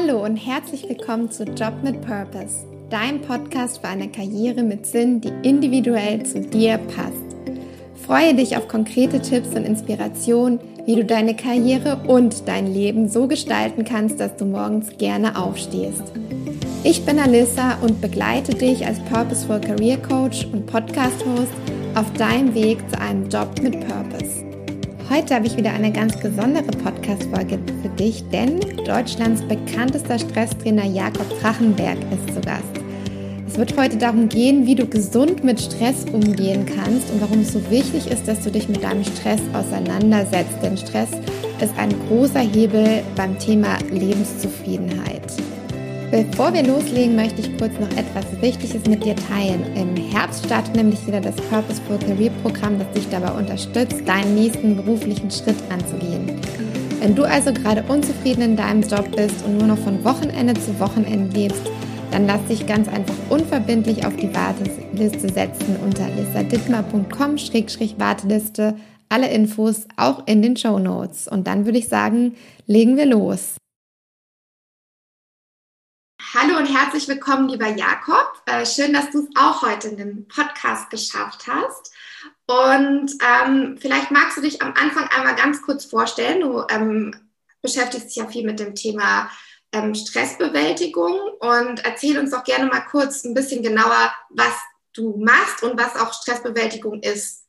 Hallo und herzlich willkommen zu Job mit Purpose, dein Podcast für eine Karriere mit Sinn, die individuell zu dir passt. Freue dich auf konkrete Tipps und Inspirationen, wie du deine Karriere und dein Leben so gestalten kannst, dass du morgens gerne aufstehst. Ich bin Alissa und begleite dich als Purposeful Career Coach und Podcast Host auf deinem Weg zu einem Job mit Purpose. Heute habe ich wieder eine ganz besondere Podcast-Folge für dich, denn Deutschlands bekanntester Stresstrainer Jakob Drachenberg ist zu Gast. Es wird heute darum gehen, wie du gesund mit Stress umgehen kannst und warum es so wichtig ist, dass du dich mit deinem Stress auseinandersetzt. Denn Stress ist ein großer Hebel beim Thema Lebenszufriedenheit. Bevor wir loslegen, möchte ich kurz noch etwas Wichtiges mit dir teilen. Im Herbst startet nämlich wieder das Purposeful Career Programm, das dich dabei unterstützt, deinen nächsten beruflichen Schritt anzugehen. Wenn du also gerade unzufrieden in deinem Job bist und nur noch von Wochenende zu Wochenende lebst, dann lass dich ganz einfach unverbindlich auf die Warteliste setzen unter lissadittmar.com-warteliste. Alle Infos auch in den Show Notes. Und dann würde ich sagen, legen wir los. Hallo und herzlich willkommen, lieber Jakob. Äh, schön, dass du es auch heute in den Podcast geschafft hast. Und ähm, vielleicht magst du dich am Anfang einmal ganz kurz vorstellen. Du ähm, beschäftigst dich ja viel mit dem Thema ähm, Stressbewältigung und erzähl uns doch gerne mal kurz ein bisschen genauer, was du machst und was auch Stressbewältigung ist.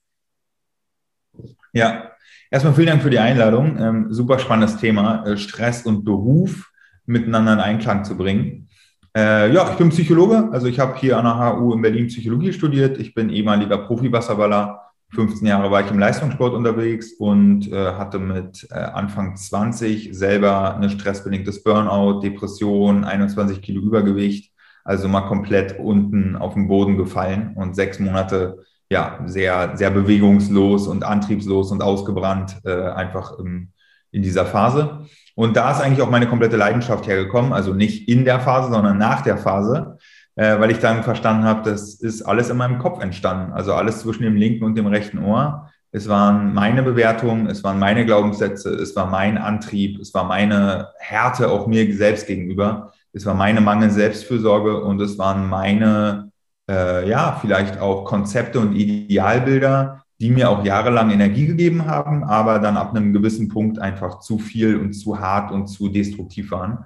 Ja, erstmal vielen Dank für die Einladung. Ähm, super spannendes Thema, äh, Stress und Beruf miteinander in Einklang zu bringen. Äh, ja, ich bin Psychologe, also ich habe hier an der HU in Berlin Psychologie studiert. Ich bin ehemaliger Profi-Wasserballer. 15 Jahre war ich im Leistungssport unterwegs und äh, hatte mit äh, Anfang 20 selber ein stressbedingtes Burnout, Depression, 21 Kilo Übergewicht, also mal komplett unten auf den Boden gefallen und sechs Monate ja sehr, sehr bewegungslos und antriebslos und ausgebrannt äh, einfach im, in dieser Phase. Und da ist eigentlich auch meine komplette Leidenschaft hergekommen, also nicht in der Phase, sondern nach der Phase, äh, weil ich dann verstanden habe, das ist alles in meinem Kopf entstanden, also alles zwischen dem linken und dem rechten Ohr. Es waren meine Bewertungen, es waren meine Glaubenssätze, es war mein Antrieb, es war meine Härte auch mir selbst gegenüber, es war meine Mangel Selbstfürsorge und es waren meine, äh, ja, vielleicht auch Konzepte und Idealbilder, die mir auch jahrelang Energie gegeben haben, aber dann ab einem gewissen Punkt einfach zu viel und zu hart und zu destruktiv waren.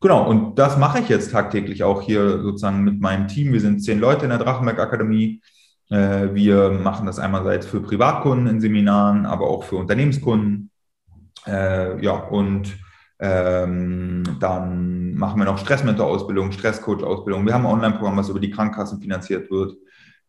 Genau, und das mache ich jetzt tagtäglich auch hier sozusagen mit meinem Team. Wir sind zehn Leute in der Drachenberg Akademie. Äh, wir machen das einerseits für Privatkunden in Seminaren, aber auch für Unternehmenskunden. Äh, ja, und ähm, dann machen wir noch Stressmentor-Ausbildung, Stresscoach-Ausbildung. Wir haben ein Online-Programm, was über die Krankenkassen finanziert wird.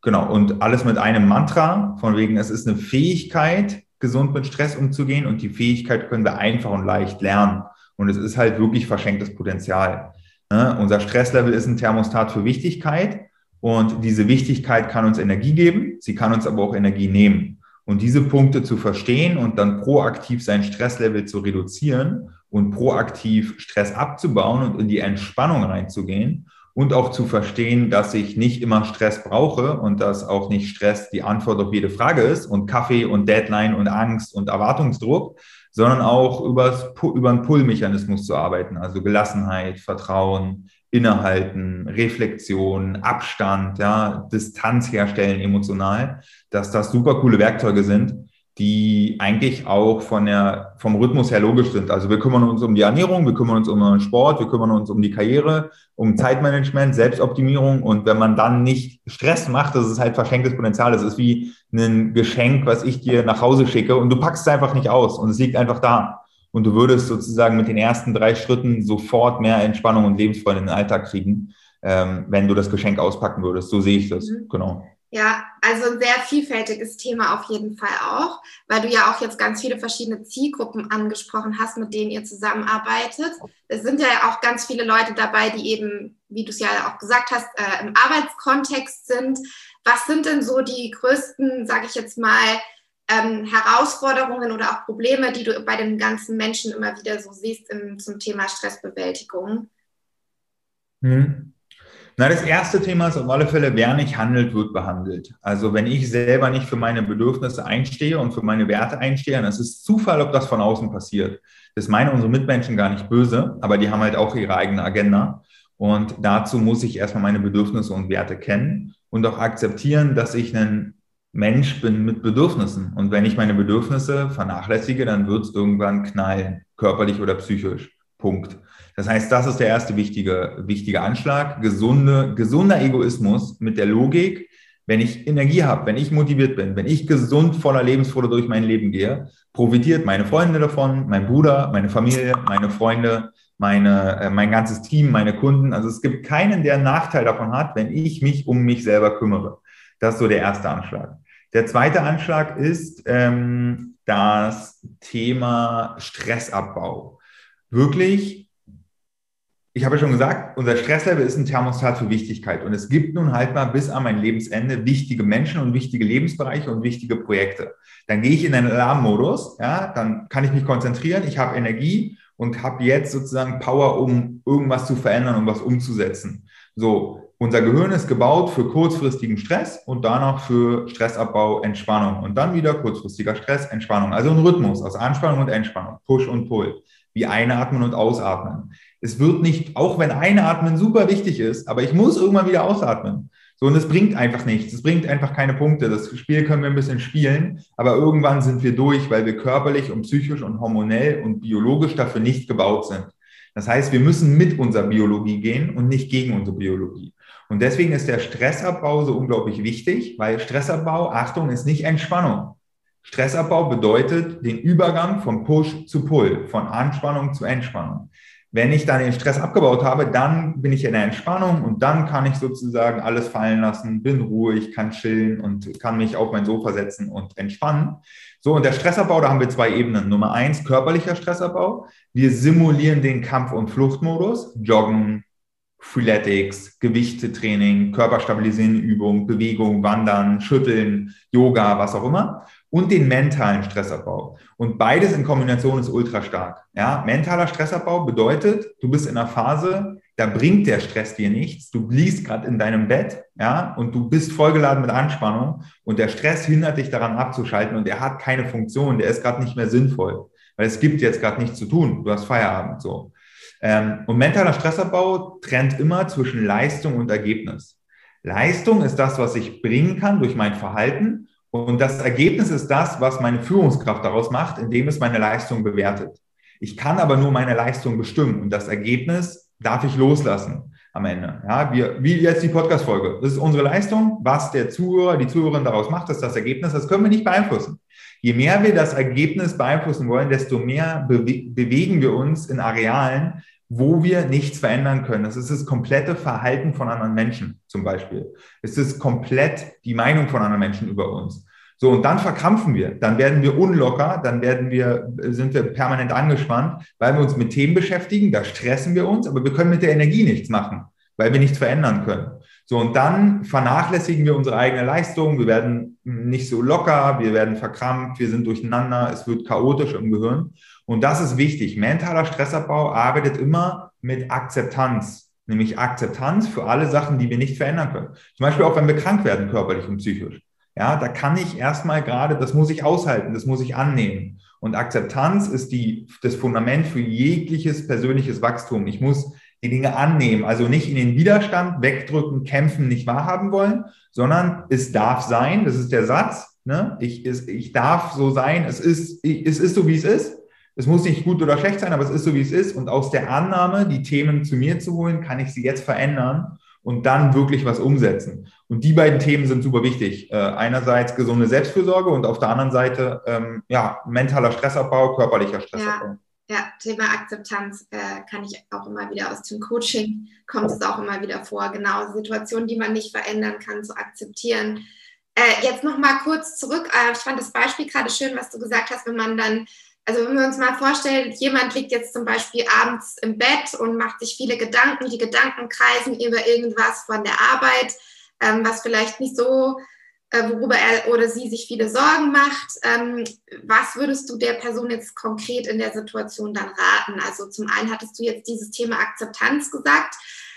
Genau, und alles mit einem Mantra, von wegen, es ist eine Fähigkeit, gesund mit Stress umzugehen und die Fähigkeit können wir einfach und leicht lernen. Und es ist halt wirklich verschenktes Potenzial. Ne? Unser Stresslevel ist ein Thermostat für Wichtigkeit und diese Wichtigkeit kann uns Energie geben, sie kann uns aber auch Energie nehmen. Und diese Punkte zu verstehen und dann proaktiv sein Stresslevel zu reduzieren und proaktiv Stress abzubauen und in die Entspannung reinzugehen und auch zu verstehen, dass ich nicht immer Stress brauche und dass auch nicht Stress die Antwort auf jede Frage ist und Kaffee und Deadline und Angst und Erwartungsdruck, sondern auch übers, über einen Pull-Mechanismus zu arbeiten, also Gelassenheit, Vertrauen, Innehalten, Reflexion, Abstand, ja, Distanz herstellen emotional, dass das super coole Werkzeuge sind, die eigentlich auch von der, vom Rhythmus her logisch sind. Also wir kümmern uns um die Ernährung, wir kümmern uns um den Sport, wir kümmern uns um die Karriere, um Zeitmanagement, Selbstoptimierung. Und wenn man dann nicht Stress macht, das ist halt verschenktes Potenzial. Das ist wie ein Geschenk, was ich dir nach Hause schicke und du packst es einfach nicht aus und es liegt einfach da. Und du würdest sozusagen mit den ersten drei Schritten sofort mehr Entspannung und Lebensfreude in den Alltag kriegen, ähm, wenn du das Geschenk auspacken würdest. So sehe ich das, mhm. genau. Ja, also ein sehr vielfältiges Thema auf jeden Fall auch, weil du ja auch jetzt ganz viele verschiedene Zielgruppen angesprochen hast, mit denen ihr zusammenarbeitet. Es sind ja auch ganz viele Leute dabei, die eben, wie du es ja auch gesagt hast, äh, im Arbeitskontext sind. Was sind denn so die größten, sage ich jetzt mal, ähm, Herausforderungen oder auch Probleme, die du bei den ganzen Menschen immer wieder so siehst im, zum Thema Stressbewältigung? Hm. Na, das erste Thema ist auf alle Fälle, wer nicht handelt, wird behandelt. Also wenn ich selber nicht für meine Bedürfnisse einstehe und für meine Werte einstehe, dann ist es Zufall, ob das von außen passiert. Das meinen unsere Mitmenschen gar nicht böse, aber die haben halt auch ihre eigene Agenda. Und dazu muss ich erstmal meine Bedürfnisse und Werte kennen und auch akzeptieren, dass ich ein Mensch bin mit Bedürfnissen. Und wenn ich meine Bedürfnisse vernachlässige, dann wird es irgendwann knallen, körperlich oder psychisch. Punkt. Das heißt, das ist der erste wichtige, wichtige Anschlag. Gesunde, gesunder Egoismus mit der Logik, wenn ich Energie habe, wenn ich motiviert bin, wenn ich gesund voller Lebensfreude durch mein Leben gehe, profitiert meine Freunde davon, mein Bruder, meine Familie, meine Freunde, meine, äh, mein ganzes Team, meine Kunden. Also es gibt keinen, der einen Nachteil davon hat, wenn ich mich um mich selber kümmere. Das ist so der erste Anschlag. Der zweite Anschlag ist ähm, das Thema Stressabbau. Wirklich ich habe ja schon gesagt, unser Stresslevel ist ein Thermostat für Wichtigkeit. Und es gibt nun halt mal bis an mein Lebensende wichtige Menschen und wichtige Lebensbereiche und wichtige Projekte. Dann gehe ich in einen Alarmmodus, ja, dann kann ich mich konzentrieren, ich habe Energie und habe jetzt sozusagen Power, um irgendwas zu verändern, um was umzusetzen. So, unser Gehirn ist gebaut für kurzfristigen Stress und danach für Stressabbau, Entspannung und dann wieder kurzfristiger Stress, Entspannung. Also ein Rhythmus aus Anspannung und Entspannung, Push und Pull, wie einatmen und ausatmen es wird nicht, auch wenn Einatmen super wichtig ist, aber ich muss irgendwann wieder ausatmen. So, und es bringt einfach nichts. Es bringt einfach keine Punkte. Das Spiel können wir ein bisschen spielen, aber irgendwann sind wir durch, weil wir körperlich und psychisch und hormonell und biologisch dafür nicht gebaut sind. Das heißt, wir müssen mit unserer Biologie gehen und nicht gegen unsere Biologie. Und deswegen ist der Stressabbau so unglaublich wichtig, weil Stressabbau, Achtung, ist nicht Entspannung. Stressabbau bedeutet den Übergang von Push zu Pull, von Anspannung zu Entspannung. Wenn ich dann den Stress abgebaut habe, dann bin ich in der Entspannung und dann kann ich sozusagen alles fallen lassen, bin ruhig, kann chillen und kann mich auf mein Sofa setzen und entspannen. So, und der Stressabbau, da haben wir zwei Ebenen. Nummer eins, körperlicher Stressabbau. Wir simulieren den Kampf- und Fluchtmodus, Joggen, Freeletics, Gewichtetraining, körperstabilisierende Übung, Bewegung, Wandern, Schütteln, Yoga, was auch immer und den mentalen Stressabbau. Und beides in Kombination ist ultra stark. Ja, mentaler Stressabbau bedeutet, du bist in einer Phase, da bringt der Stress dir nichts. Du liegst gerade in deinem Bett, ja, und du bist vollgeladen mit Anspannung und der Stress hindert dich daran abzuschalten und er hat keine Funktion, der ist gerade nicht mehr sinnvoll, weil es gibt jetzt gerade nichts zu tun. Du hast Feierabend so. Ähm, und mentaler Stressabbau trennt immer zwischen Leistung und Ergebnis. Leistung ist das, was ich bringen kann durch mein Verhalten und das Ergebnis ist das, was meine Führungskraft daraus macht, indem es meine Leistung bewertet. Ich kann aber nur meine Leistung bestimmen und das Ergebnis darf ich loslassen am Ende. Ja, wir, wie jetzt die Podcast-Folge. Das ist unsere Leistung. Was der Zuhörer, die Zuhörerin daraus macht, ist das Ergebnis. Das können wir nicht beeinflussen. Je mehr wir das Ergebnis beeinflussen wollen, desto mehr bewe bewegen wir uns in Arealen, wo wir nichts verändern können. Das ist das komplette Verhalten von anderen Menschen zum Beispiel. Es ist komplett die Meinung von anderen Menschen über uns. So, und dann verkrampfen wir, dann werden wir unlocker, dann werden wir, sind wir permanent angespannt, weil wir uns mit Themen beschäftigen, da stressen wir uns, aber wir können mit der Energie nichts machen, weil wir nichts verändern können. So, und dann vernachlässigen wir unsere eigene Leistung, wir werden nicht so locker, wir werden verkrampft, wir sind durcheinander, es wird chaotisch im Gehirn. Und das ist wichtig. Mentaler Stressabbau arbeitet immer mit Akzeptanz, nämlich Akzeptanz für alle Sachen, die wir nicht verändern können. Zum Beispiel auch, wenn wir krank werden, körperlich und psychisch. Ja, da kann ich erstmal gerade, das muss ich aushalten, das muss ich annehmen. Und Akzeptanz ist die, das Fundament für jegliches persönliches Wachstum. Ich muss die Dinge annehmen, also nicht in den Widerstand wegdrücken, kämpfen, nicht wahrhaben wollen, sondern es darf sein, das ist der Satz, ne? ich, es, ich darf so sein, es ist, ich, es ist so, wie es ist es muss nicht gut oder schlecht sein, aber es ist so, wie es ist. Und aus der Annahme, die Themen zu mir zu holen, kann ich sie jetzt verändern und dann wirklich was umsetzen. Und die beiden Themen sind super wichtig. Äh, einerseits gesunde Selbstfürsorge und auf der anderen Seite ähm, ja, mentaler Stressabbau, körperlicher Stressabbau. Ja. Ja, Thema Akzeptanz äh, kann ich auch immer wieder aus dem Coaching, kommt es auch immer wieder vor, genau Situationen, die man nicht verändern kann, zu akzeptieren. Äh, jetzt nochmal kurz zurück. Äh, ich fand das Beispiel gerade schön, was du gesagt hast, wenn man dann also wenn wir uns mal vorstellen, jemand liegt jetzt zum Beispiel abends im Bett und macht sich viele Gedanken, die Gedanken kreisen über irgendwas von der Arbeit, ähm, was vielleicht nicht so, äh, worüber er oder sie sich viele Sorgen macht. Ähm, was würdest du der Person jetzt konkret in der Situation dann raten? Also zum einen hattest du jetzt dieses Thema Akzeptanz gesagt.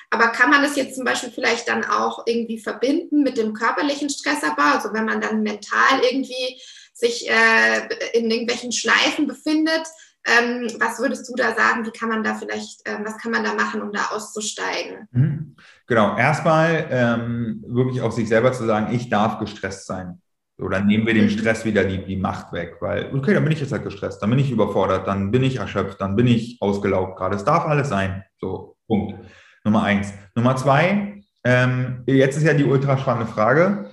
Aber kann man das jetzt zum Beispiel vielleicht dann auch irgendwie verbinden mit dem körperlichen Stressabbau? Also wenn man dann mental irgendwie sich äh, in irgendwelchen Schleifen befindet, ähm, was würdest du da sagen? Wie kann man da vielleicht, äh, was kann man da machen, um da auszusteigen? Mhm. Genau, erstmal ähm, wirklich auf sich selber zu sagen, ich darf gestresst sein. So, dann nehmen wir dem mhm. Stress wieder die, die Macht weg, weil, okay, dann bin ich jetzt halt gestresst, dann bin ich überfordert, dann bin ich erschöpft, dann bin ich ausgelaugt gerade. Es darf alles sein. So, Punkt. Nummer eins. Nummer zwei, ähm, jetzt ist ja die ultra spannende Frage.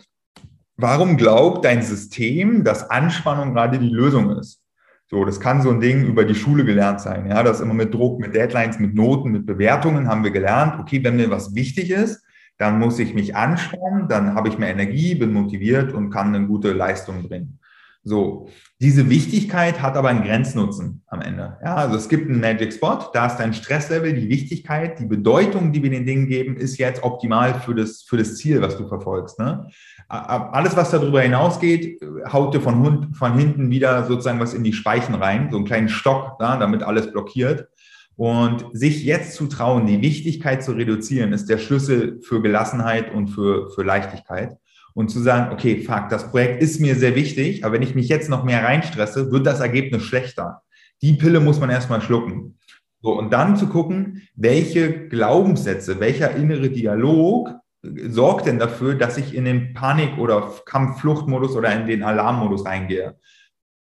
Warum glaubt dein System, dass Anspannung gerade die Lösung ist? So, das kann so ein Ding über die Schule gelernt sein. Ja, das immer mit Druck, mit Deadlines, mit Noten, mit Bewertungen haben wir gelernt. Okay, wenn mir was wichtig ist, dann muss ich mich anspannen, dann habe ich mehr Energie, bin motiviert und kann eine gute Leistung bringen. So, diese Wichtigkeit hat aber einen Grenznutzen am Ende. Ja, also es gibt einen Magic Spot, da ist dein Stresslevel, die Wichtigkeit, die Bedeutung, die wir den Dingen geben, ist jetzt optimal für das, für das Ziel, was du verfolgst. Ne? Alles, was darüber hinausgeht, haut dir von, von hinten wieder sozusagen was in die Speichen rein, so einen kleinen Stock, ja, damit alles blockiert. Und sich jetzt zu trauen, die Wichtigkeit zu reduzieren, ist der Schlüssel für Gelassenheit und für, für Leichtigkeit. Und zu sagen, okay, fuck, das Projekt ist mir sehr wichtig, aber wenn ich mich jetzt noch mehr reinstresse, wird das Ergebnis schlechter. Die Pille muss man erstmal schlucken. So, und dann zu gucken, welche Glaubenssätze, welcher innere Dialog sorgt denn dafür, dass ich in den Panik- oder Kampffluchtmodus oder in den Alarmmodus reingehe.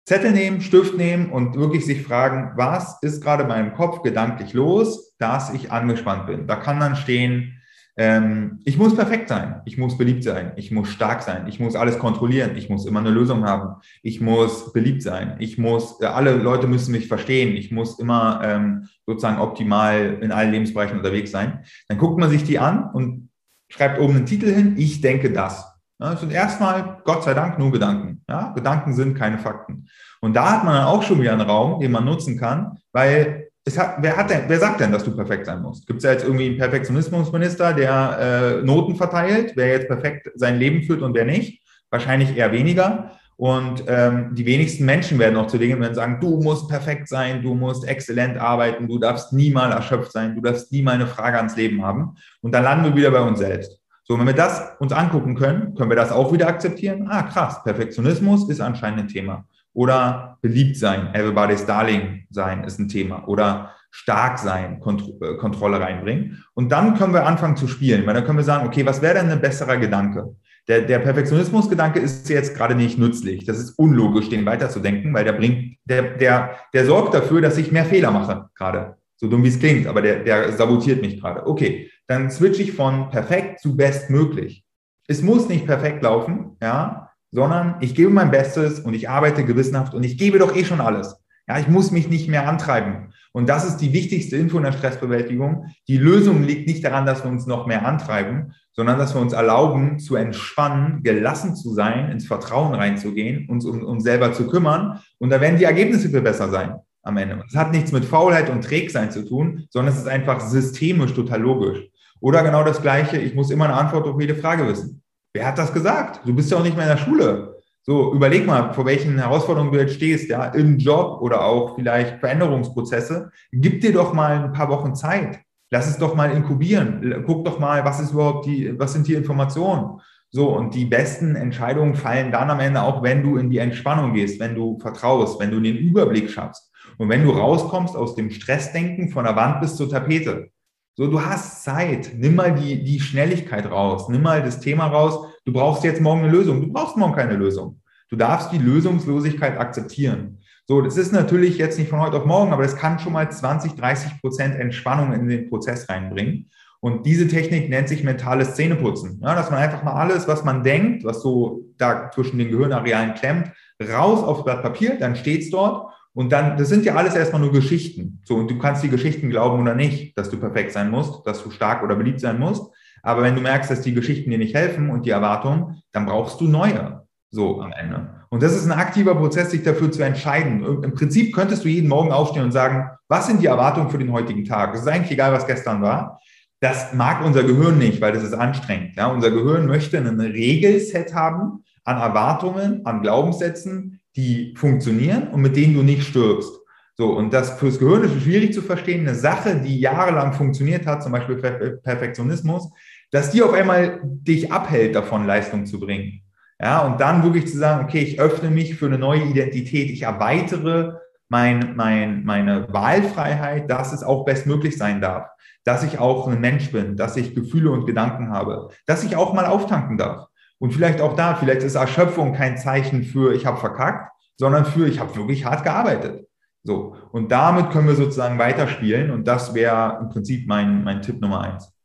Zettel nehmen, Stift nehmen und wirklich sich fragen, was ist gerade in meinem Kopf gedanklich los, dass ich angespannt bin. Da kann dann stehen, ähm, ich muss perfekt sein, ich muss beliebt sein, ich muss stark sein, ich muss alles kontrollieren, ich muss immer eine Lösung haben, ich muss beliebt sein, ich muss, äh, alle Leute müssen mich verstehen, ich muss immer ähm, sozusagen optimal in allen Lebensbereichen unterwegs sein. Dann guckt man sich die an und schreibt oben einen Titel hin, ich denke das. Das sind erstmal, Gott sei Dank, nur Gedanken. Ja, Gedanken sind keine Fakten. Und da hat man dann auch schon wieder einen Raum, den man nutzen kann, weil es hat, wer, hat denn, wer sagt denn, dass du perfekt sein musst? Gibt es ja jetzt irgendwie einen Perfektionismusminister, der äh, Noten verteilt, wer jetzt perfekt sein Leben führt und wer nicht? Wahrscheinlich eher weniger. Und ähm, die wenigsten Menschen werden auch zu Dingen werden sagen, du musst perfekt sein, du musst exzellent arbeiten, du darfst nie mal erschöpft sein, du darfst nie mal eine Frage ans Leben haben. Und dann landen wir wieder bei uns selbst. So, wenn wir das uns angucken können, können wir das auch wieder akzeptieren. Ah, krass, Perfektionismus ist anscheinend ein Thema. Oder beliebt sein, everybody's darling sein ist ein Thema. Oder stark sein, Kont äh, Kontrolle reinbringen. Und dann können wir anfangen zu spielen, weil dann können wir sagen, okay, was wäre denn ein besserer Gedanke? Der, der Perfektionismusgedanke ist jetzt gerade nicht nützlich. Das ist unlogisch, den weiterzudenken, weil der bringt, der, der, der sorgt dafür, dass ich mehr Fehler mache gerade. So dumm wie es klingt, aber der, der sabotiert mich gerade. Okay, dann switche ich von perfekt zu bestmöglich. Es muss nicht perfekt laufen, ja, sondern ich gebe mein Bestes und ich arbeite gewissenhaft und ich gebe doch eh schon alles. Ja, ich muss mich nicht mehr antreiben. Und das ist die wichtigste Info in der Stressbewältigung. Die Lösung liegt nicht daran, dass wir uns noch mehr antreiben, sondern dass wir uns erlauben, zu entspannen, gelassen zu sein, ins Vertrauen reinzugehen, uns um uns selber zu kümmern. Und da werden die Ergebnisse viel besser sein am Ende. Es hat nichts mit Faulheit und Trägsein zu tun, sondern es ist einfach systemisch total logisch. Oder genau das Gleiche, ich muss immer eine Antwort auf jede Frage wissen. Wer hat das gesagt? Du bist ja auch nicht mehr in der Schule. So, überleg mal, vor welchen Herausforderungen du jetzt stehst, ja, im Job oder auch vielleicht Veränderungsprozesse. Gib dir doch mal ein paar Wochen Zeit. Lass es doch mal inkubieren. Guck doch mal, was ist überhaupt die, was sind die Informationen? So, und die besten Entscheidungen fallen dann am Ende auch, wenn du in die Entspannung gehst, wenn du vertraust, wenn du den Überblick schaffst und wenn du rauskommst aus dem Stressdenken von der Wand bis zur Tapete. So, du hast Zeit. Nimm mal die, die Schnelligkeit raus. Nimm mal das Thema raus. Du brauchst jetzt morgen eine Lösung. Du brauchst morgen keine Lösung. Du darfst die Lösungslosigkeit akzeptieren. So, das ist natürlich jetzt nicht von heute auf morgen, aber das kann schon mal 20, 30 Prozent Entspannung in den Prozess reinbringen. Und diese Technik nennt sich mentales Zähneputzen. Ja, dass man einfach mal alles, was man denkt, was so da zwischen den Gehirnarealen klemmt, raus aufs Blatt Papier, dann steht's dort. Und dann, das sind ja alles erstmal nur Geschichten. So, und du kannst die Geschichten glauben oder nicht, dass du perfekt sein musst, dass du stark oder beliebt sein musst. Aber wenn du merkst, dass die Geschichten dir nicht helfen und die Erwartungen, dann brauchst du neue. So am Ende. Und das ist ein aktiver Prozess, sich dafür zu entscheiden. Im Prinzip könntest du jeden Morgen aufstehen und sagen, was sind die Erwartungen für den heutigen Tag? Es ist eigentlich egal, was gestern war. Das mag unser Gehirn nicht, weil das ist anstrengend. Ja, unser Gehirn möchte ein Regelset haben an Erwartungen, an Glaubenssätzen, die funktionieren und mit denen du nicht stirbst. So, und das fürs Gehirn ist schwierig zu verstehen, eine Sache, die jahrelang funktioniert hat, zum Beispiel Perfektionismus, dass die auf einmal dich abhält, davon Leistung zu bringen. Ja, und dann wirklich zu sagen, okay, ich öffne mich für eine neue Identität, ich erweitere mein, mein, meine Wahlfreiheit, dass es auch bestmöglich sein darf, dass ich auch ein Mensch bin, dass ich Gefühle und Gedanken habe, dass ich auch mal auftanken darf. Und vielleicht auch da, vielleicht ist Erschöpfung kein Zeichen für, ich habe verkackt, sondern für, ich habe wirklich hart gearbeitet. So. Und damit können wir sozusagen weiterspielen. Und das wäre im Prinzip mein, mein Tipp Nummer eins.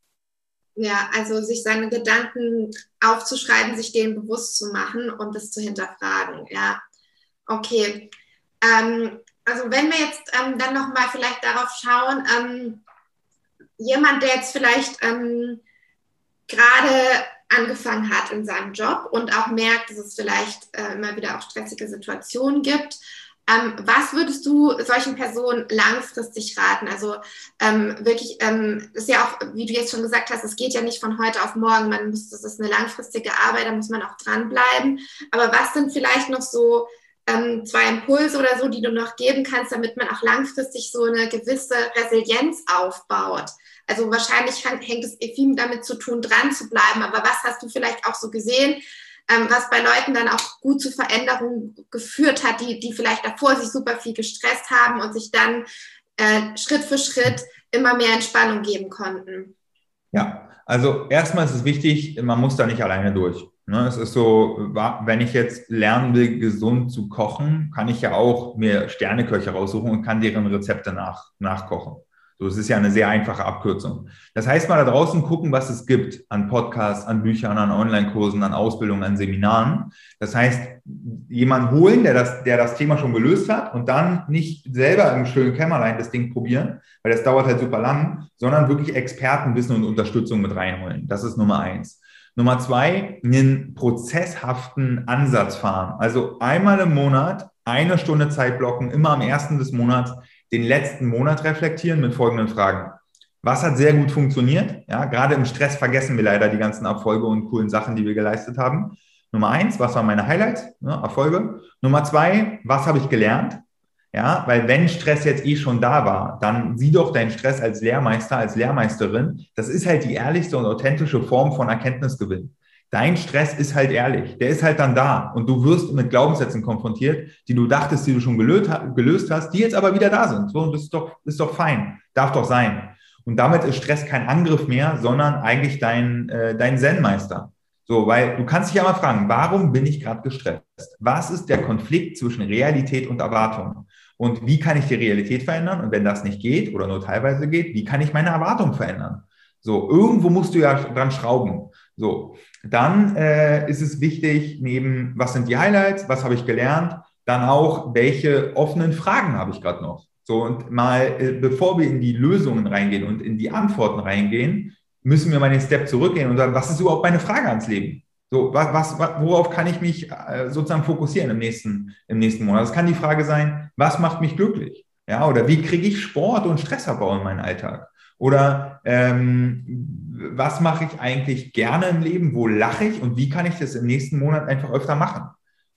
Ja, also sich seine Gedanken aufzuschreiben, sich denen bewusst zu machen und das zu hinterfragen. Ja, okay. Ähm, also wenn wir jetzt ähm, dann nochmal vielleicht darauf schauen, ähm, jemand, der jetzt vielleicht ähm, gerade angefangen hat in seinem Job und auch merkt, dass es vielleicht äh, immer wieder auch stressige Situationen gibt. Ähm, was würdest du solchen Personen langfristig raten? Also ähm, wirklich, ähm, ist ja auch, wie du jetzt schon gesagt hast, es geht ja nicht von heute auf morgen. Man muss, das ist eine langfristige Arbeit, da muss man auch dranbleiben. Aber was sind vielleicht noch so ähm, zwei Impulse oder so, die du noch geben kannst, damit man auch langfristig so eine gewisse Resilienz aufbaut? Also wahrscheinlich hängt es viel damit zu tun, dran zu bleiben. Aber was hast du vielleicht auch so gesehen, ähm, was bei Leuten dann auch gut zu Veränderungen geführt hat, die, die vielleicht davor sich super viel gestresst haben und sich dann äh, Schritt für Schritt immer mehr Entspannung geben konnten? Ja, also erstmal ist es wichtig, man muss da nicht alleine durch. Ne, es ist so, wenn ich jetzt lernen will, gesund zu kochen, kann ich ja auch mir Sterneköche raussuchen und kann deren Rezepte nach, nachkochen. So, es ist ja eine sehr einfache Abkürzung. Das heißt, mal da draußen gucken, was es gibt an Podcasts, an Büchern, an Online-Kursen, an Ausbildungen, an Seminaren. Das heißt, jemanden holen, der das, der das Thema schon gelöst hat und dann nicht selber im schönen Kämmerlein das Ding probieren, weil das dauert halt super lang, sondern wirklich Expertenwissen und Unterstützung mit reinholen. Das ist Nummer eins. Nummer zwei, einen prozesshaften Ansatz fahren. Also einmal im Monat eine Stunde Zeit blocken, immer am ersten des Monats den letzten Monat reflektieren mit folgenden Fragen. Was hat sehr gut funktioniert? Ja, gerade im Stress vergessen wir leider die ganzen Erfolge und coolen Sachen, die wir geleistet haben. Nummer eins, was waren meine Highlights, ne, Erfolge? Nummer zwei, was habe ich gelernt? Ja, weil wenn Stress jetzt eh schon da war, dann sieh doch deinen Stress als Lehrmeister, als Lehrmeisterin. Das ist halt die ehrlichste und authentische Form von Erkenntnisgewinn. Dein Stress ist halt ehrlich. Der ist halt dann da. Und du wirst mit Glaubenssätzen konfrontiert, die du dachtest, die du schon gelöst hast, die jetzt aber wieder da sind. So, und das ist doch, ist doch fein. Darf doch sein. Und damit ist Stress kein Angriff mehr, sondern eigentlich dein, äh, dein Zen-Meister. So, weil du kannst dich ja mal fragen, warum bin ich gerade gestresst? Was ist der Konflikt zwischen Realität und Erwartung? Und wie kann ich die Realität verändern? Und wenn das nicht geht oder nur teilweise geht, wie kann ich meine Erwartung verändern? So, irgendwo musst du ja dran schrauben. So, dann äh, ist es wichtig, neben was sind die Highlights, was habe ich gelernt, dann auch, welche offenen Fragen habe ich gerade noch. So, und mal, äh, bevor wir in die Lösungen reingehen und in die Antworten reingehen, müssen wir mal den Step zurückgehen und sagen, was ist überhaupt meine Frage ans Leben? So, was, was, worauf kann ich mich äh, sozusagen fokussieren im nächsten, im nächsten Monat? Das kann die Frage sein, was macht mich glücklich? Ja, oder wie kriege ich Sport und Stressabbau in meinen Alltag? Oder ähm, was mache ich eigentlich gerne im Leben? Wo lache ich und wie kann ich das im nächsten Monat einfach öfter machen?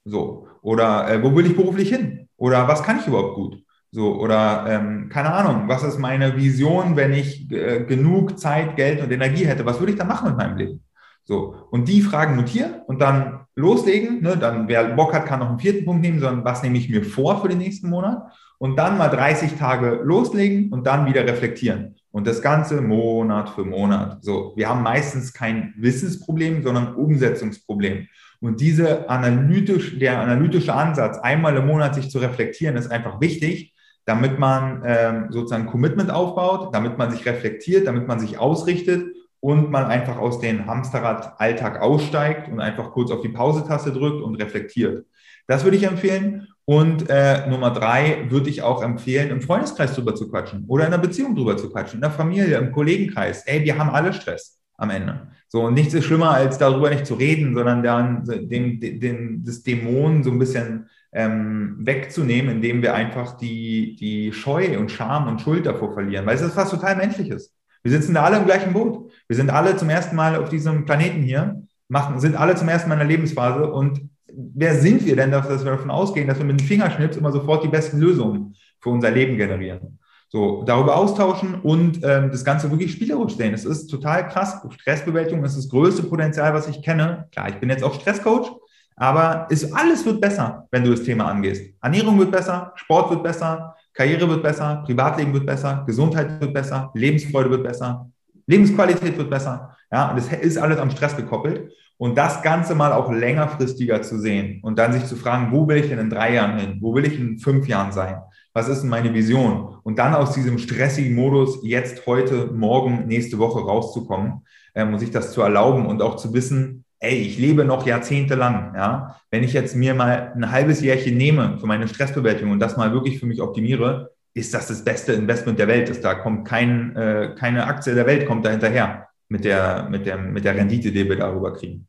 So. Oder äh, wo will ich beruflich hin? Oder was kann ich überhaupt gut? So, oder ähm, keine Ahnung, was ist meine Vision, wenn ich äh, genug Zeit, Geld und Energie hätte? Was würde ich dann machen mit meinem Leben? So, und die Fragen notieren und dann loslegen. Ne? Dann, wer Bock hat, kann noch einen vierten Punkt nehmen, sondern was nehme ich mir vor für den nächsten Monat? Und dann mal 30 Tage loslegen und dann wieder reflektieren. Und das Ganze Monat für Monat. So, wir haben meistens kein Wissensproblem, sondern Umsetzungsproblem. Und diese analytisch, der analytische Ansatz, einmal im Monat sich zu reflektieren, ist einfach wichtig, damit man ähm, sozusagen Commitment aufbaut, damit man sich reflektiert, damit man sich ausrichtet und man einfach aus dem Hamsterrad-Alltag aussteigt und einfach kurz auf die Pause-Taste drückt und reflektiert. Das würde ich empfehlen. Und äh, Nummer drei würde ich auch empfehlen, im Freundeskreis drüber zu quatschen oder in der Beziehung drüber zu quatschen, in der Familie, im Kollegenkreis. Ey, wir haben alle Stress am Ende. So, und nichts ist schlimmer, als darüber nicht zu reden, sondern dann den, den, das Dämon so ein bisschen ähm, wegzunehmen, indem wir einfach die, die Scheu und Scham und Schuld davor verlieren. Weil es ist was total Menschliches. Wir sitzen da alle im gleichen Boot. Wir sind alle zum ersten Mal auf diesem Planeten hier, machen, sind alle zum ersten Mal in der Lebensphase und wer sind wir denn, dass wir davon ausgehen, dass wir mit dem Fingerschnips immer sofort die besten Lösungen für unser Leben generieren. So, darüber austauschen und ähm, das Ganze wirklich spielerisch sehen. Es ist total krass. Stressbewältigung ist das größte Potenzial, was ich kenne. Klar, ich bin jetzt auch Stresscoach, aber ist, alles wird besser, wenn du das Thema angehst. Ernährung wird besser, Sport wird besser, Karriere wird besser, Privatleben wird besser, Gesundheit wird besser, Lebensfreude wird besser, Lebensqualität wird besser. Ja, und das ist alles am Stress gekoppelt. Und das Ganze mal auch längerfristiger zu sehen und dann sich zu fragen, wo will ich denn in drei Jahren hin? Wo will ich in fünf Jahren sein? Was ist denn meine Vision? Und dann aus diesem stressigen Modus jetzt, heute, morgen, nächste Woche rauszukommen ähm, und sich das zu erlauben und auch zu wissen, ey, ich lebe noch jahrzehntelang, ja. Wenn ich jetzt mir mal ein halbes Jährchen nehme für meine Stressbewältigung und das mal wirklich für mich optimiere, ist das das beste Investment der Welt. Da kommt kein, äh, keine Aktie der Welt kommt da hinterher mit der, mit der, mit der Rendite, die wir darüber kriegen.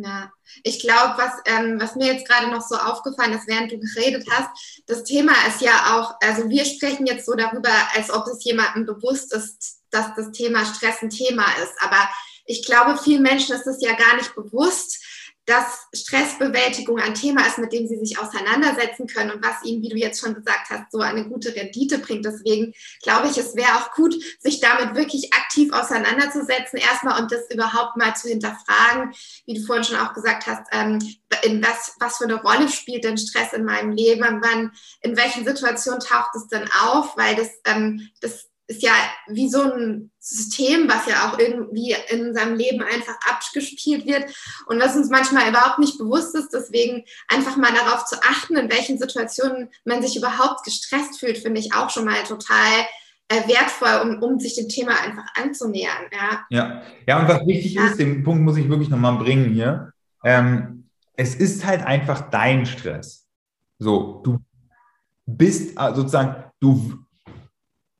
Ja, ich glaube, was, ähm, was mir jetzt gerade noch so aufgefallen ist, während du geredet hast, das Thema ist ja auch, also wir sprechen jetzt so darüber, als ob es jemandem bewusst ist, dass das Thema Stress ein Thema ist. Aber ich glaube, vielen Menschen ist es ja gar nicht bewusst, dass Stressbewältigung ein Thema ist, mit dem sie sich auseinandersetzen können und was ihnen, wie du jetzt schon gesagt hast, so eine gute Rendite bringt. Deswegen glaube ich, es wäre auch gut, sich damit wirklich aktiv auseinanderzusetzen, erstmal und das überhaupt mal zu hinterfragen, wie du vorhin schon auch gesagt hast, ähm, in was, was für eine Rolle spielt denn Stress in meinem Leben, wann, in welchen Situationen taucht es denn auf, weil das, ähm, das ist ja wie so ein System, was ja auch irgendwie in seinem Leben einfach abgespielt wird und was uns manchmal überhaupt nicht bewusst ist. Deswegen einfach mal darauf zu achten, in welchen Situationen man sich überhaupt gestresst fühlt, finde ich auch schon mal total äh, wertvoll, um, um sich dem Thema einfach anzunähern. Ja, ja. ja und was wichtig ja. ist, den Punkt muss ich wirklich nochmal bringen hier. Ähm, es ist halt einfach dein Stress. So, du bist äh, sozusagen, du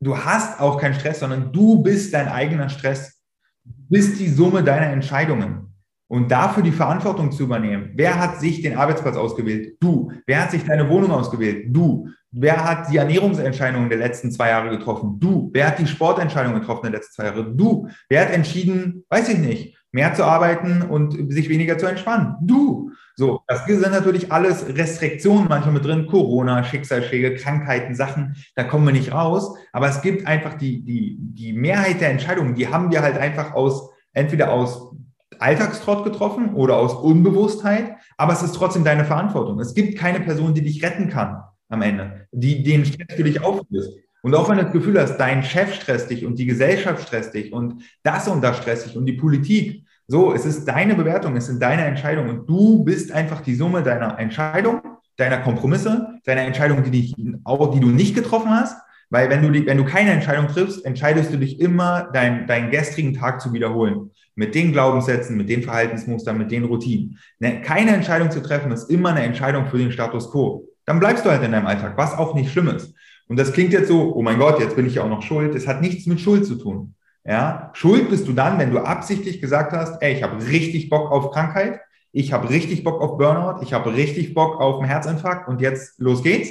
du hast auch keinen Stress, sondern du bist dein eigener Stress. Du bist die Summe deiner Entscheidungen. Und dafür die Verantwortung zu übernehmen. Wer hat sich den Arbeitsplatz ausgewählt? Du. Wer hat sich deine Wohnung ausgewählt? Du. Wer hat die Ernährungsentscheidungen der letzten zwei Jahre getroffen? Du. Wer hat die Sportentscheidungen getroffen der letzten zwei Jahre? Du. Wer hat entschieden, weiß ich nicht, mehr zu arbeiten und sich weniger zu entspannen? Du. So, das sind natürlich alles Restriktionen manchmal mit drin, Corona, Schicksalsschläge, Krankheiten, Sachen, da kommen wir nicht raus. Aber es gibt einfach die, die, die Mehrheit der Entscheidungen, die haben wir halt einfach aus, entweder aus Alltagstrott getroffen oder aus Unbewusstheit, aber es ist trotzdem deine Verantwortung. Es gibt keine Person, die dich retten kann am Ende, die den Stress für dich auflöst. Und auch wenn du das Gefühl hast, dein Chef stresst dich und die Gesellschaft stresst dich und das und das stresst dich und die Politik, so, es ist deine Bewertung, es sind deine Entscheidungen und du bist einfach die Summe deiner Entscheidung, deiner Kompromisse, deiner Entscheidungen, die, dich, die du nicht getroffen hast. Weil wenn du, die, wenn du keine Entscheidung triffst, entscheidest du dich immer, dein, deinen gestrigen Tag zu wiederholen. Mit den Glaubenssätzen, mit den Verhaltensmustern, mit den Routinen. Ne, keine Entscheidung zu treffen ist immer eine Entscheidung für den Status quo. Dann bleibst du halt in deinem Alltag, was auch nicht schlimm ist. Und das klingt jetzt so, oh mein Gott, jetzt bin ich ja auch noch schuld. Es hat nichts mit Schuld zu tun. Ja, schuld bist du dann, wenn du absichtlich gesagt hast, ey, ich habe richtig Bock auf Krankheit, ich habe richtig Bock auf Burnout, ich habe richtig Bock auf einen Herzinfarkt und jetzt los geht's.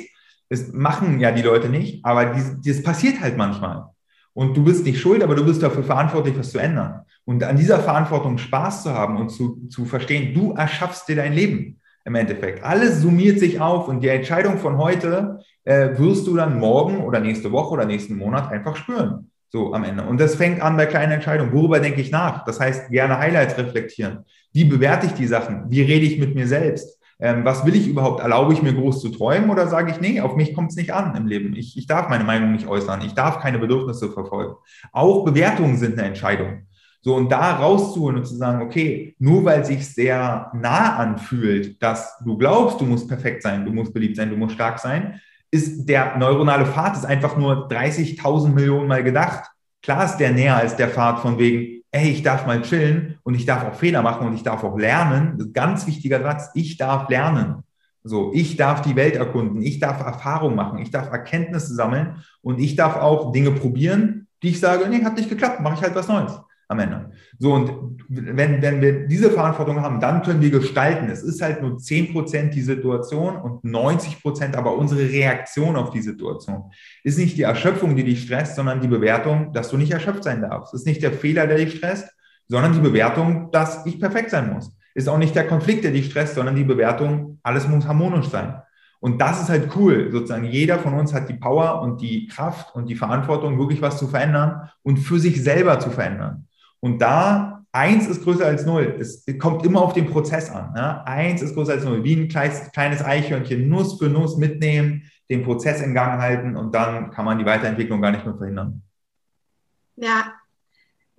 Das machen ja die Leute nicht, aber das passiert halt manchmal. Und du bist nicht schuld, aber du bist dafür verantwortlich, was zu ändern. Und an dieser Verantwortung Spaß zu haben und zu, zu verstehen, du erschaffst dir dein Leben im Endeffekt. Alles summiert sich auf und die Entscheidung von heute äh, wirst du dann morgen oder nächste Woche oder nächsten Monat einfach spüren. So am Ende. Und das fängt an bei kleinen Entscheidungen. Worüber denke ich nach? Das heißt, gerne Highlights reflektieren. Wie bewerte ich die Sachen? Wie rede ich mit mir selbst? Ähm, was will ich überhaupt? Erlaube ich mir groß zu träumen oder sage ich, nee, auf mich kommt es nicht an im Leben. Ich, ich darf meine Meinung nicht äußern. Ich darf keine Bedürfnisse verfolgen. Auch Bewertungen sind eine Entscheidung. So, und da rauszuholen und zu sagen, okay, nur weil sich sehr nah anfühlt, dass du glaubst, du musst perfekt sein, du musst beliebt sein, du musst stark sein, ist der neuronale Pfad ist einfach nur 30.000 Millionen Mal gedacht. Klar ist der näher als der Pfad von wegen, ey, ich darf mal chillen und ich darf auch Fehler machen und ich darf auch lernen. Ganz wichtiger Satz, ich darf lernen. So, ich darf die Welt erkunden, ich darf Erfahrung machen, ich darf Erkenntnisse sammeln und ich darf auch Dinge probieren, die ich sage, nee, hat nicht geklappt, mache ich halt was Neues am Ende. So, und wenn, wenn wir diese Verantwortung haben, dann können wir gestalten. Es ist halt nur 10 Prozent die Situation und 90 Prozent aber unsere Reaktion auf die Situation. Ist nicht die Erschöpfung, die dich stresst, sondern die Bewertung, dass du nicht erschöpft sein darfst. Ist nicht der Fehler, der dich stresst, sondern die Bewertung, dass ich perfekt sein muss. Ist auch nicht der Konflikt, der dich stresst, sondern die Bewertung, alles muss harmonisch sein. Und das ist halt cool, sozusagen. Jeder von uns hat die Power und die Kraft und die Verantwortung, wirklich was zu verändern und für sich selber zu verändern. Und da, eins ist größer als null. Es kommt immer auf den Prozess an. Ne? Eins ist größer als null. Wie ein kleines, kleines Eichhörnchen, Nuss für Nuss mitnehmen, den Prozess in Gang halten und dann kann man die Weiterentwicklung gar nicht mehr verhindern. Ja,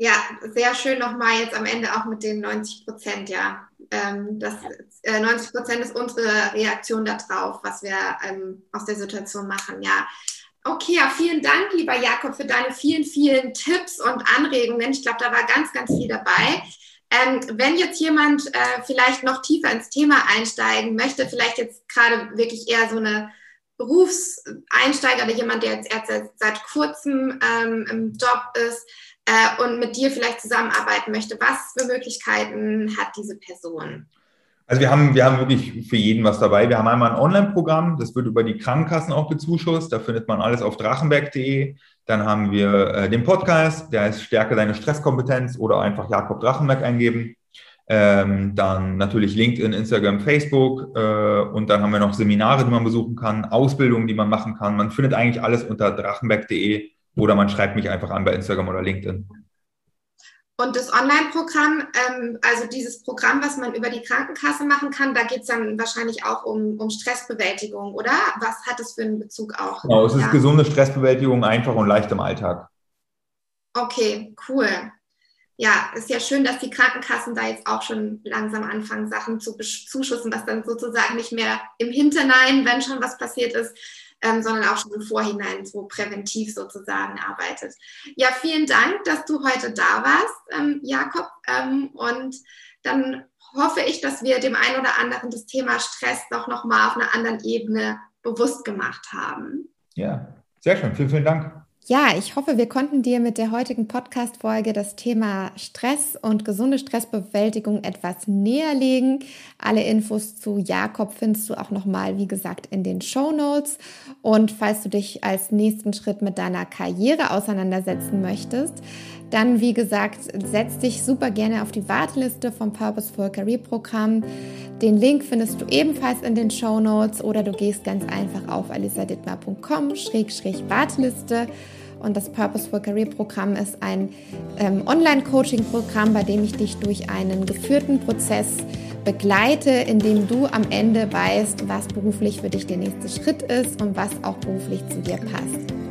ja, sehr schön nochmal jetzt am Ende auch mit den 90 Prozent, ja. Ähm, das, äh, 90 Prozent ist unsere Reaktion darauf, was wir ähm, aus der Situation machen, ja. Okay, ja, vielen Dank, lieber Jakob, für deine vielen, vielen Tipps und Anregungen. Ich glaube, da war ganz, ganz viel dabei. Ähm, wenn jetzt jemand äh, vielleicht noch tiefer ins Thema einsteigen möchte, vielleicht jetzt gerade wirklich eher so eine Berufseinsteiger oder jemand, der jetzt erst seit, kurzem ähm, im Job ist, äh, und mit dir vielleicht zusammenarbeiten möchte, was für Möglichkeiten hat diese Person? Also wir haben, wir haben wirklich für jeden was dabei. Wir haben einmal ein Online-Programm, das wird über die Krankenkassen auch bezuschusst. Da findet man alles auf drachenberg.de. Dann haben wir äh, den Podcast, der heißt Stärke deine Stresskompetenz oder einfach Jakob Drachenberg eingeben. Ähm, dann natürlich LinkedIn, Instagram, Facebook äh, und dann haben wir noch Seminare, die man besuchen kann, Ausbildungen, die man machen kann. Man findet eigentlich alles unter drachenberg.de oder man schreibt mich einfach an bei Instagram oder LinkedIn. Und das Online-Programm, ähm, also dieses Programm, was man über die Krankenkasse machen kann, da geht es dann wahrscheinlich auch um, um Stressbewältigung, oder? Was hat es für einen Bezug auch? Genau, es ist ja. gesunde Stressbewältigung, einfach und leicht im Alltag. Okay, cool. Ja, ist ja schön, dass die Krankenkassen da jetzt auch schon langsam anfangen, Sachen zu zuschussen, was dann sozusagen nicht mehr im Hinternein, wenn schon was passiert ist, ähm, sondern auch schon im Vorhinein so präventiv sozusagen arbeitet. Ja, vielen Dank, dass du heute da warst, ähm, Jakob. Ähm, und dann hoffe ich, dass wir dem einen oder anderen das Thema Stress doch nochmal auf einer anderen Ebene bewusst gemacht haben. Ja, sehr schön. Vielen, vielen Dank. Ja, ich hoffe, wir konnten dir mit der heutigen Podcast-Folge das Thema Stress und gesunde Stressbewältigung etwas näher legen. Alle Infos zu Jakob findest du auch nochmal, wie gesagt, in den Show Notes. Und falls du dich als nächsten Schritt mit deiner Karriere auseinandersetzen möchtest, dann, wie gesagt, setz dich super gerne auf die Warteliste vom Purposeful Career Programm. Den Link findest du ebenfalls in den Show Notes oder du gehst ganz einfach auf alisaditmar.com-warteliste. Und das Purposeful Career Programm ist ein ähm, Online-Coaching-Programm, bei dem ich dich durch einen geführten Prozess begleite, in dem du am Ende weißt, was beruflich für dich der nächste Schritt ist und was auch beruflich zu dir passt.